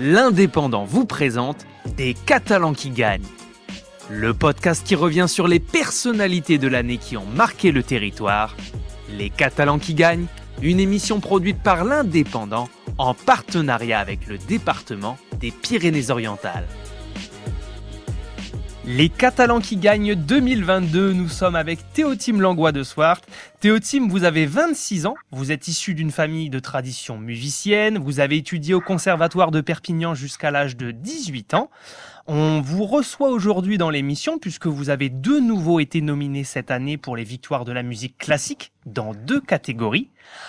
l'Indépendant vous présente Des Catalans qui gagnent. Le podcast qui revient sur les personnalités de l'année qui ont marqué le territoire. Les Catalans qui gagnent, une émission produite par l'Indépendant en partenariat avec le département des Pyrénées-Orientales. Les Catalans qui gagnent 2022, nous sommes avec Théotime Langlois de Swart. Théotime, vous avez 26 ans, vous êtes issu d'une famille de tradition musicienne, vous avez étudié au Conservatoire de Perpignan jusqu'à l'âge de 18 ans. On vous reçoit aujourd'hui dans l'émission puisque vous avez de nouveau été nominé cette année pour les victoires de la musique classique dans deux catégories.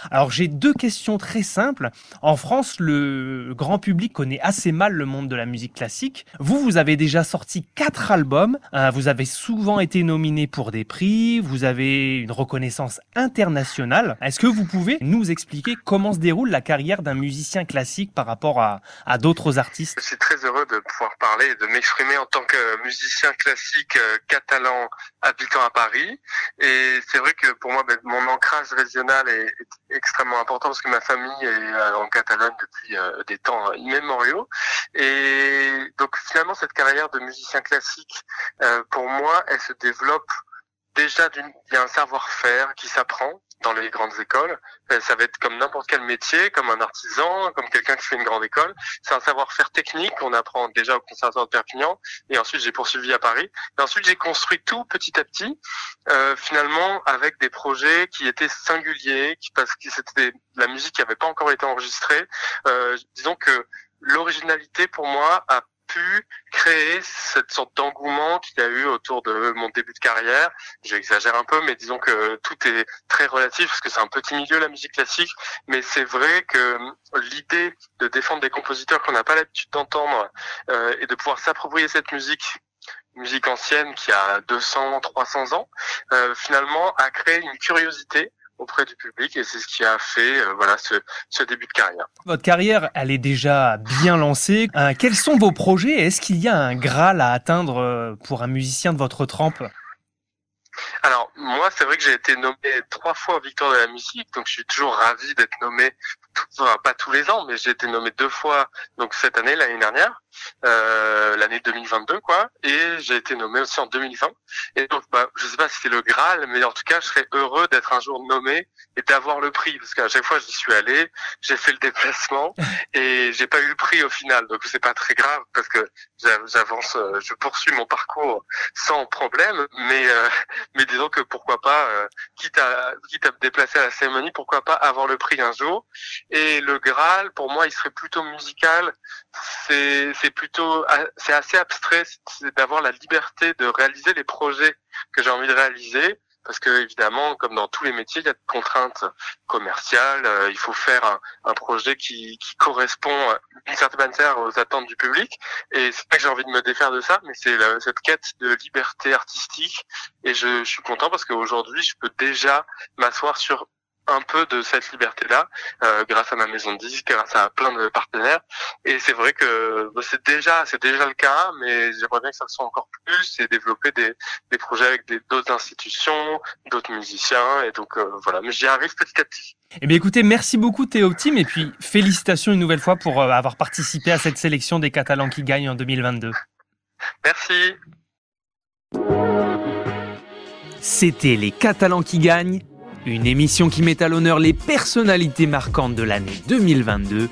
Alors j'ai deux questions très simples. En France, le grand public connaît assez mal le monde de la musique classique. Vous, vous avez déjà sorti quatre albums. Euh, vous avez souvent été nominé pour des prix. Vous avez une reconnaissance internationale. Est-ce que vous pouvez nous expliquer comment se déroule la carrière d'un musicien classique par rapport à, d'autres artistes? Je suis très heureux de pouvoir parler de m'exprimer en tant que musicien classique euh, catalan habitant à Paris. Et c'est vrai que pour moi, ben, mon ancrage régional est, est extrêmement important parce que ma famille est euh, en Catalogne depuis euh, des temps immémoriaux. Et donc finalement, cette carrière de musicien classique, pour moi, elle se développe déjà il y a un savoir-faire qui s'apprend dans les grandes écoles. Ça va être comme n'importe quel métier, comme un artisan, comme quelqu'un qui fait une grande école. C'est un savoir-faire technique qu'on apprend déjà au Conservatoire de Perpignan. Et ensuite, j'ai poursuivi à Paris. Et ensuite, j'ai construit tout petit à petit, euh, finalement, avec des projets qui étaient singuliers, qui, parce que c'était la musique qui n'avait pas encore été enregistrée. Euh, disons que l'originalité, pour moi, a pu créer cette sorte d'engouement qu'il y a eu autour de mon début de carrière. J'exagère un peu, mais disons que tout est très relatif parce que c'est un petit milieu la musique classique. Mais c'est vrai que l'idée de défendre des compositeurs qu'on n'a pas l'habitude d'entendre euh, et de pouvoir s'approprier cette musique musique ancienne qui a 200, 300 ans, euh, finalement a créé une curiosité auprès du public et c'est ce qui a fait euh, voilà ce, ce, début de carrière. Votre carrière, elle est déjà bien lancée. Euh, quels sont vos projets? Est-ce qu'il y a un Graal à atteindre euh, pour un musicien de votre trempe? Alors moi, c'est vrai que j'ai été nommé trois fois victoire de la musique, donc je suis toujours ravi d'être nommé, pas tous les ans, mais j'ai été nommé deux fois, donc cette année, l'année dernière, euh, l'année 2022, quoi, et j'ai été nommé aussi en 2020. Et donc, bah, je sais pas si c'est le Graal, mais en tout cas, je serais heureux d'être un jour nommé et d'avoir le prix, parce qu'à chaque fois, j'y suis allé, j'ai fait le déplacement et j'ai pas eu le prix au final, donc c'est pas très grave parce que j'avance, euh, je poursuis mon parcours sans problème, mais euh, mais disons que pourquoi pas, euh, quitte à quitte à me déplacer à la cérémonie, pourquoi pas avoir le prix un jour. Et le Graal, pour moi, il serait plutôt musical. C'est plutôt c'est assez abstrait, d'avoir la liberté de réaliser les projets que j'ai envie de réaliser parce que évidemment, comme dans tous les métiers, il y a des contraintes commerciales. Euh, il faut faire un, projet qui, qui correspond d'une certaine manière aux attentes du public. Et c'est pas que j'ai envie de me défaire de ça, mais c'est cette quête de liberté artistique. Et je suis content parce qu'aujourd'hui, je peux déjà m'asseoir sur un peu de cette liberté-là euh, grâce à ma maison de disque, grâce à plein de partenaires. Et c'est vrai que bah, c'est déjà c'est déjà le cas, mais j'aimerais bien que ça soit encore plus et développer des, des projets avec d'autres institutions, d'autres musiciens. Et donc euh, voilà, mais j'y arrive petit à petit. Eh bien écoutez, merci beaucoup Théo Team et puis félicitations une nouvelle fois pour euh, avoir participé à cette sélection des Catalans qui gagnent en 2022. Merci. C'était les Catalans qui gagnent une émission qui met à l'honneur les personnalités marquantes de l'année 2022.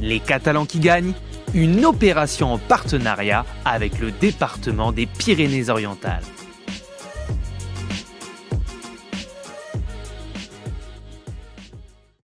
Les Catalans qui gagnent, une opération en partenariat avec le département des Pyrénées-Orientales.